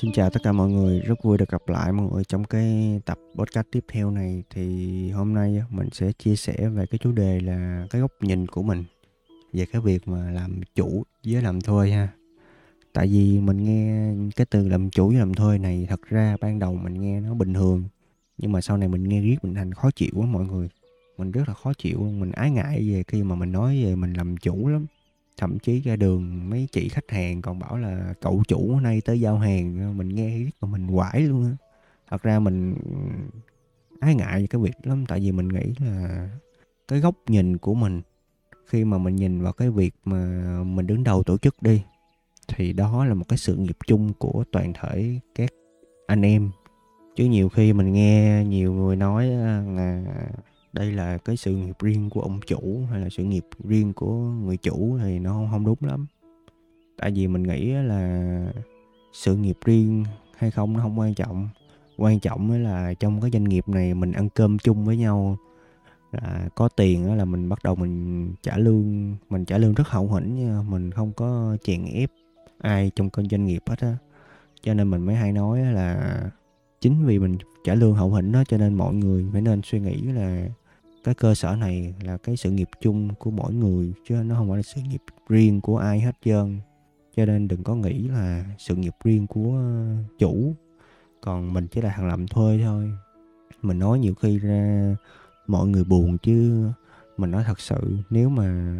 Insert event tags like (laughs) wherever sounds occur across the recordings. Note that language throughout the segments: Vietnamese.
Xin chào tất cả mọi người, rất vui được gặp lại mọi người trong cái tập podcast tiếp theo này thì hôm nay mình sẽ chia sẻ về cái chủ đề là cái góc nhìn của mình về cái việc mà làm chủ với làm thuê ha. Tại vì mình nghe cái từ làm chủ với làm thuê này thật ra ban đầu mình nghe nó bình thường nhưng mà sau này mình nghe riết mình thành khó chịu quá mọi người. Mình rất là khó chịu, mình ái ngại về khi mà mình nói về mình làm chủ lắm thậm chí ra đường mấy chị khách hàng còn bảo là cậu chủ hôm nay tới giao hàng, mình nghe riết mà mình quải luôn á. Thật ra mình ừ, ái ngại cái việc lắm, tại vì mình nghĩ là cái góc nhìn của mình, khi mà mình nhìn vào cái việc mà mình đứng đầu tổ chức đi, thì đó là một cái sự nghiệp chung của toàn thể các anh em. Chứ nhiều khi mình nghe nhiều người nói à, là đây là cái sự nghiệp riêng của ông chủ hay là sự nghiệp riêng của người chủ thì nó không, không đúng lắm. Tại vì mình nghĩ là sự nghiệp riêng hay không nó không quan trọng. Quan trọng là trong cái doanh nghiệp này mình ăn cơm chung với nhau là có tiền đó là mình bắt đầu mình trả lương mình trả lương rất hậu hĩnh nha mình không có chèn ép ai trong kênh doanh nghiệp hết á. Cho nên mình mới hay nói là chính vì mình trả lương hậu hĩnh đó cho nên mọi người phải nên suy nghĩ là cái cơ sở này là cái sự nghiệp chung của mỗi người chứ nó không phải là sự nghiệp riêng của ai hết trơn. Cho nên đừng có nghĩ là sự nghiệp riêng của chủ còn mình chỉ là thằng làm thuê thôi. Mình nói nhiều khi ra mọi người buồn chứ mình nói thật sự nếu mà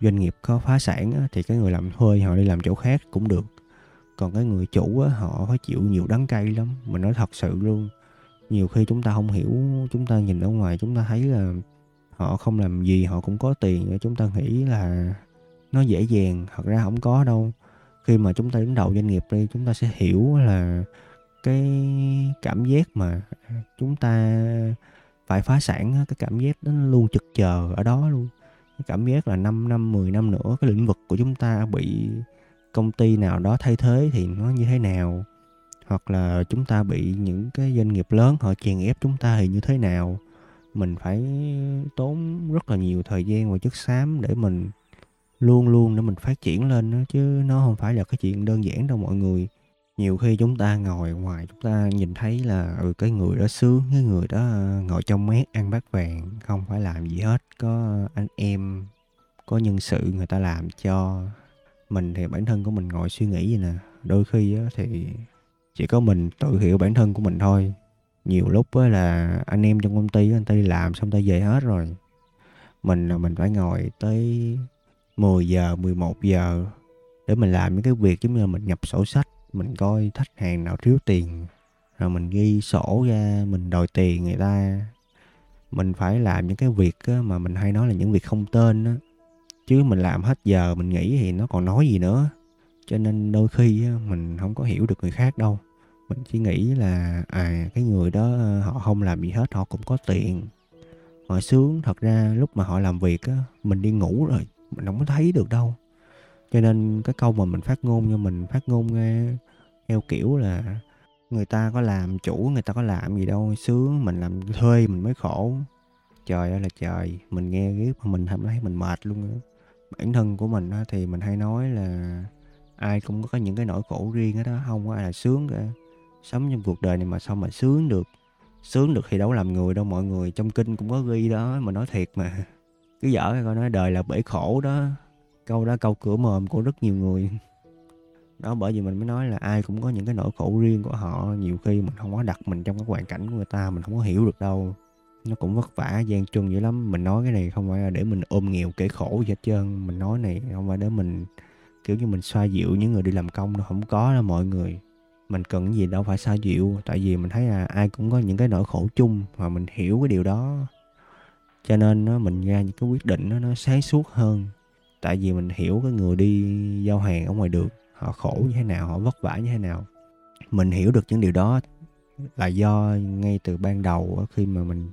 doanh nghiệp có phá sản á, thì cái người làm thuê họ đi làm chỗ khác cũng được. Còn cái người chủ á, họ phải chịu nhiều đắng cay lắm mình nói thật sự luôn nhiều khi chúng ta không hiểu, chúng ta nhìn ở ngoài, chúng ta thấy là họ không làm gì, họ cũng có tiền chúng ta nghĩ là nó dễ dàng, thật ra không có đâu. Khi mà chúng ta đứng đầu doanh nghiệp đi, chúng ta sẽ hiểu là cái cảm giác mà chúng ta phải phá sản cái cảm giác đó luôn trực chờ ở đó luôn. Cái cảm giác là 5 năm 10 năm nữa, cái lĩnh vực của chúng ta bị công ty nào đó thay thế thì nó như thế nào? Hoặc là chúng ta bị những cái doanh nghiệp lớn họ chèn ép chúng ta thì như thế nào? Mình phải tốn rất là nhiều thời gian và chất xám để mình luôn luôn để mình phát triển lên đó, chứ nó không phải là cái chuyện đơn giản đâu mọi người. Nhiều khi chúng ta ngồi ngoài chúng ta nhìn thấy là ừ, cái người đó sướng cái người đó ờ, ngồi trong mát ăn bát vàng không phải làm gì hết có anh em có nhân sự người ta làm cho mình thì bản thân của mình ngồi suy nghĩ vậy nè. Đôi khi thì chỉ có mình tự hiểu bản thân của mình thôi. Nhiều lúc á là anh em trong công ty anh ta đi làm xong ta về hết rồi. Mình là mình phải ngồi tới 10 giờ 11 giờ để mình làm những cái việc giống như là mình nhập sổ sách, mình coi khách hàng nào thiếu tiền, rồi mình ghi sổ ra, mình đòi tiền người ta. Mình phải làm những cái việc mà mình hay nói là những việc không tên á. Chứ mình làm hết giờ mình nghĩ thì nó còn nói gì nữa. Cho nên đôi khi mình không có hiểu được người khác đâu mình chỉ nghĩ là à cái người đó ờ, họ không làm gì hết họ cũng có tiền. Họ sướng thật ra lúc mà họ làm việc á mình đi ngủ rồi mình không có thấy được đâu. Cho nên cái câu mà mình phát ngôn như mình phát ngôn nghe theo kiểu là người ta có làm chủ người ta có làm gì đâu sướng mình làm thuê mình mới khổ. Trời ơi là trời mình nghe riết mà mình cảm thấy mình mệt luôn đó. bản thân của mình á, thì mình hay nói là ai cũng có những cái nỗi khổ riêng đó không có ai là sướng cả sống trong cuộc đời này mà sao mà sướng được? Sướng được thì đâu làm người đâu, mọi người trong kinh cũng có ghi đó, mà nói thiệt mà. Cứ dở coi, nói đời là bể khổ đó. Câu đó, câu cửa mồm của rất nhiều người. Đó, bởi vì mình mới nói là ai cũng có những cái nỗi khổ riêng của họ. Nhiều khi mình không có đặt mình trong cái hoàn cảnh của người ta, mình không có hiểu được đâu. Nó cũng vất vả, gian truân dữ lắm. Mình nói cái này không phải là để mình ôm nghèo kể khổ gì hết trơn. Mình nói này không phải để mình, kiểu như mình xoa dịu những người đi làm công nó không có đâu mọi người mình cần gì đâu phải xa dịu, tại vì mình thấy là ai cũng có những cái nỗi khổ chung mà mình hiểu cái điều đó. Cho nên nó mình ra những cái quyết định nó nó sáng suốt hơn. Tại vì mình hiểu cái người đi giao hàng ở ngoài đường họ khổ như thế nào, họ vất vả như thế nào. Mình hiểu được những điều đó là do ngay từ ban đầu khi mà mình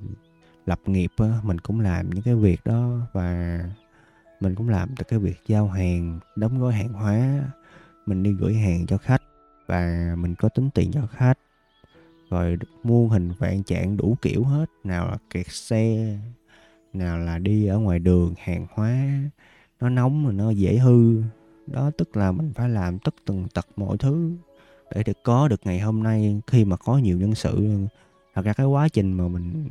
lập nghiệp mình cũng làm những cái việc đó và mình cũng làm từ cái việc giao hàng, đóng gói hàng hóa, mình đi gửi hàng cho khách và mình có tính tiền cho khách. Rồi muôn hình vạn trạng đủ kiểu hết. Nào là kẹt xe nào là đi ở ngoài đường hàng hóa. Nó nóng rồi nó dễ hư. Đó tức là mình phải làm tất từng tật mọi thứ để được có được ngày hôm nay khi mà có nhiều nhân sự. Thật ra cái quá trình mà mình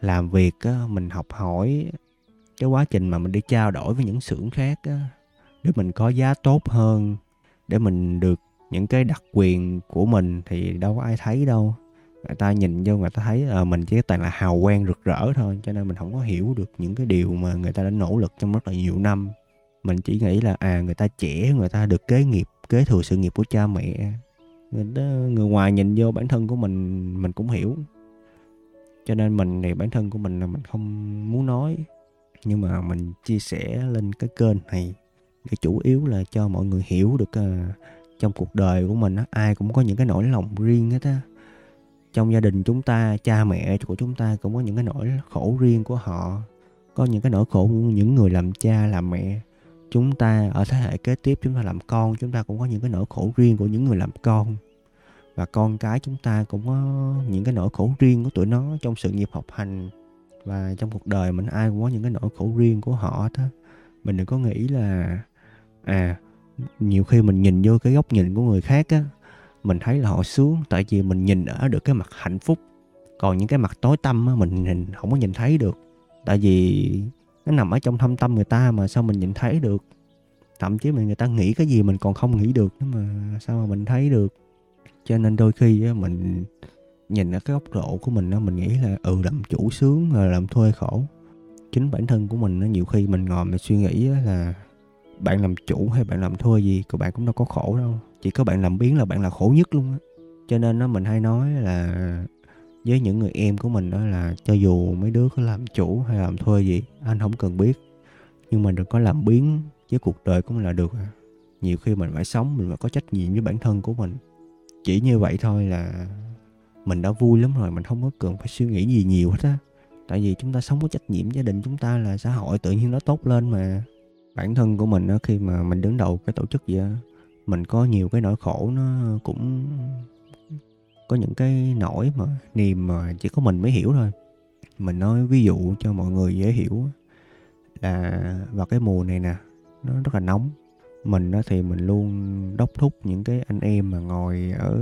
làm việc á, mình học hỏi cái quá trình mà mình đi trao đổi với những xưởng khác á, để mình có giá tốt hơn để mình được những cái đặc quyền của mình thì đâu có ai thấy đâu. Người ta nhìn vô người ta thấy à, mình chỉ toàn là hào quang rực rỡ thôi cho nên mình không có hiểu được những cái điều mà người ta đã nỗ lực trong rất là nhiều năm. Mình chỉ nghĩ là à người ta trẻ người ta được kế nghiệp kế thừa sự nghiệp của cha mẹ. Người, ta, người ngoài nhìn vô bản thân của mình mình cũng hiểu. Cho nên mình thì bản thân của mình là mình không muốn nói. Nhưng mà mình chia sẻ lên cái kênh này để chủ yếu là cho mọi người hiểu được uh, trong cuộc đời của mình á, ai cũng có những cái nỗi lòng riêng hết á. Trong gia đình chúng ta, cha mẹ của chúng ta cũng có những cái nỗi khổ riêng của họ. Có những cái nỗi khổ của những người làm cha, làm mẹ. Chúng ta, ở thế hệ kế tiếp chúng ta làm con, chúng ta cũng có những cái nỗi khổ riêng của những người làm con. Và con cái chúng ta cũng có những cái nỗi khổ riêng của tụi nó trong sự nghiệp học hành. Và trong cuộc đời mình, ai cũng có những cái nỗi khổ riêng của họ đó mình đừng có nghĩ là à nhiều khi mình nhìn vô cái góc nhìn của người khác á mình thấy là họ sướng tại vì mình nhìn ở được cái mặt hạnh phúc. Còn những cái mặt tối tâm á mình nhìn không có nhìn thấy được. Tại vì nó nằm ở trong thâm tâm người ta mà sao mình nhìn thấy được? Thậm chí mình người ta nghĩ cái gì mình còn không nghĩ được nữa mà sao mà mình thấy được? Cho nên đôi khi á, mình nhìn ở cái góc độ của mình á, mình nghĩ là ừ làm chủ sướng rồi làm thuê khổ. Chính bản thân của mình á, nhiều khi mình ngồi mình suy nghĩ á, là bạn làm chủ hay bạn làm thuê gì của bạn cũng đâu có khổ đâu. Chỉ có bạn làm biến là bạn là khổ nhất luôn á. Cho nên nó mình hay nói là với những người em của mình đó là cho dù mấy đứa có làm chủ hay làm thuê gì, anh không cần biết. Nhưng mà đừng có làm biến với cuộc đời của mình là được à. nhiều khi mình phải sống, mình phải có trách nhiệm với bản thân của mình. Chỉ như vậy thôi là mình đã vui lắm rồi, mình không có cần phải suy nghĩ gì nhiều hết á. Tại vì chúng ta sống có trách nhiệm gia đình chúng ta là xã hội, tự nhiên nó tốt lên mà bản thân của mình đó, khi mà mình đứng đầu cái tổ chức gì đó, mình có nhiều cái nỗi khổ nó cũng có những cái nỗi mà niềm mà chỉ có mình mới hiểu thôi. Mình nói ví dụ cho mọi người dễ hiểu là vào cái mùa này nè nó rất là nóng. Mình đó thì mình luôn đốc thúc những cái anh em mà ngồi ở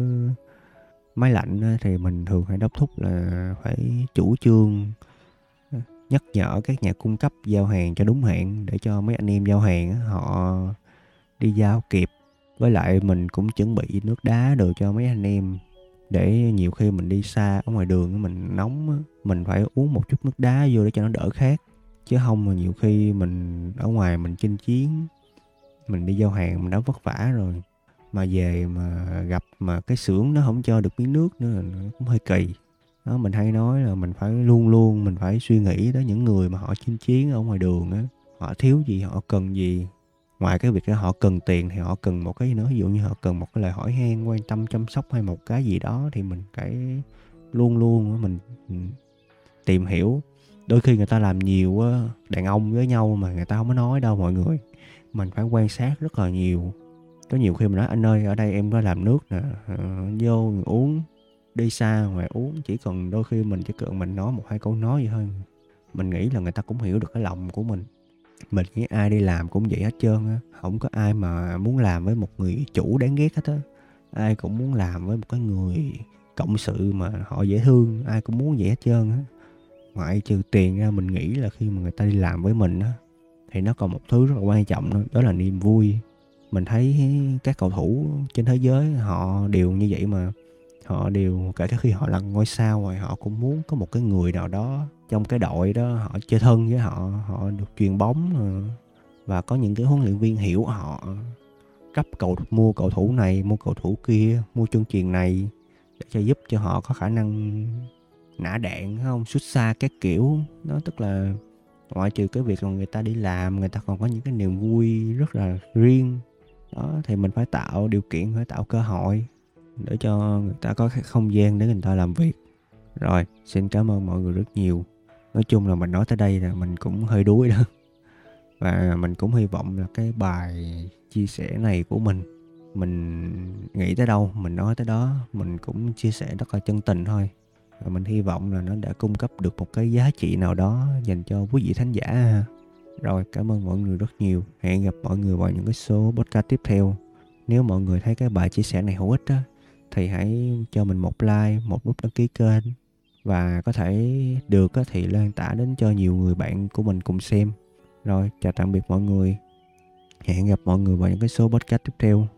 máy lạnh thì mình thường hay đốc thúc là phải chủ trương nhắc nhở các nhà cung cấp giao hàng cho đúng hạn để cho mấy anh em giao hàng họ đi giao kịp. Với lại mình cũng chuẩn bị nước đá đồ cho mấy anh em để nhiều khi mình đi xa ở ngoài đường mình nóng mình phải uống một chút nước đá vô để cho nó đỡ khát. Chứ không mà nhiều khi mình ở ngoài mình chinh chiến, mình đi giao hàng mình đã vất vả rồi. Mà về mà gặp mà cái xưởng nó không cho được miếng nước nữa cũng hơi kỳ đó, mình hay nói là mình phải luôn luôn mình phải suy nghĩ tới những người mà họ chinh chiến ở ngoài đường á. Họ thiếu gì, họ cần gì? Ngoài cái việc đó họ cần tiền thì họ cần một cái gì nữa ví dụ như họ cần một cái lời hỏi han, quan tâm, chăm sóc hay một cái gì đó thì mình phải luôn luôn mình ừ, tìm hiểu. Đôi khi người ta làm nhiều đàn ông với nhau mà người ta không có nói đâu mọi người. Mình phải quan sát rất là nhiều. Có nhiều khi mình nói, anh ơi, ở đây em có làm nước nè ờ, vô, uống đi xa ngoài uống chỉ cần đôi khi mình chỉ cần mình nói một hai câu nói vậy thôi. Mình nghĩ là người ta cũng hiểu được cái lòng của mình. Mình nghĩ ai đi làm cũng vậy hết trơn á không có ai mà muốn làm với một người chủ đáng ghét hết á. Ai cũng muốn làm với một cái người cộng sự mà họ dễ thương ai cũng muốn vậy hết trơn á. Ngoại trừ tiền ra mình nghĩ là khi mà người ta đi làm với mình á thì nó còn một thứ rất là quan trọng đó, đó là niềm vui. Mình thấy các cầu thủ trên thế giới họ đều như vậy mà họ đều, kể cả khi họ là ngôi sao rồi, họ cũng muốn có một cái người nào đó trong cái đội đó, họ chơi thân với họ họ được truyền bóng ờ, và có những cái huấn luyện viên hiểu họ, cấp cầu, mua cầu thủ này, mua cầu thủ kia, mua chương truyền này để cho giúp cho họ có khả năng nã đạn không? Xuất xa các kiểu. Đó tức là ngoại trừ cái việc là người ta đi làm, người ta còn có những cái niềm vui rất là riêng. Đó, thì mình phải tạo điều kiện, phải tạo cơ hội để cho người ta có cái không gian để người ta làm việc. Rồi, xin cảm ơn mọi người rất nhiều. Nói chung là mình nói tới đây là mình cũng hơi đuối đó. (laughs) Và mình cũng hy vọng là cái bài chia sẻ này của mình mình nghĩ tới đâu, mình nói tới đó, mình cũng chia sẻ rất là chân tình thôi. Và mình hy vọng là nó đã cung cấp được một cái giá trị nào đó dành cho quý vị thánh giả rồi, cảm ơn mọi người rất nhiều. Hẹn gặp mọi người vào những cái số podcast tiếp theo. Nếu mọi người thấy cái bài chia sẻ này hữu ích á thì hãy cho mình một like, một nút đăng ký kênh. Và có thể được thì lan tả đến cho nhiều người bạn của mình cùng xem. Rồi, chào tạm biệt mọi người. Hẹn gặp mọi người vào những cái số podcast tiếp theo.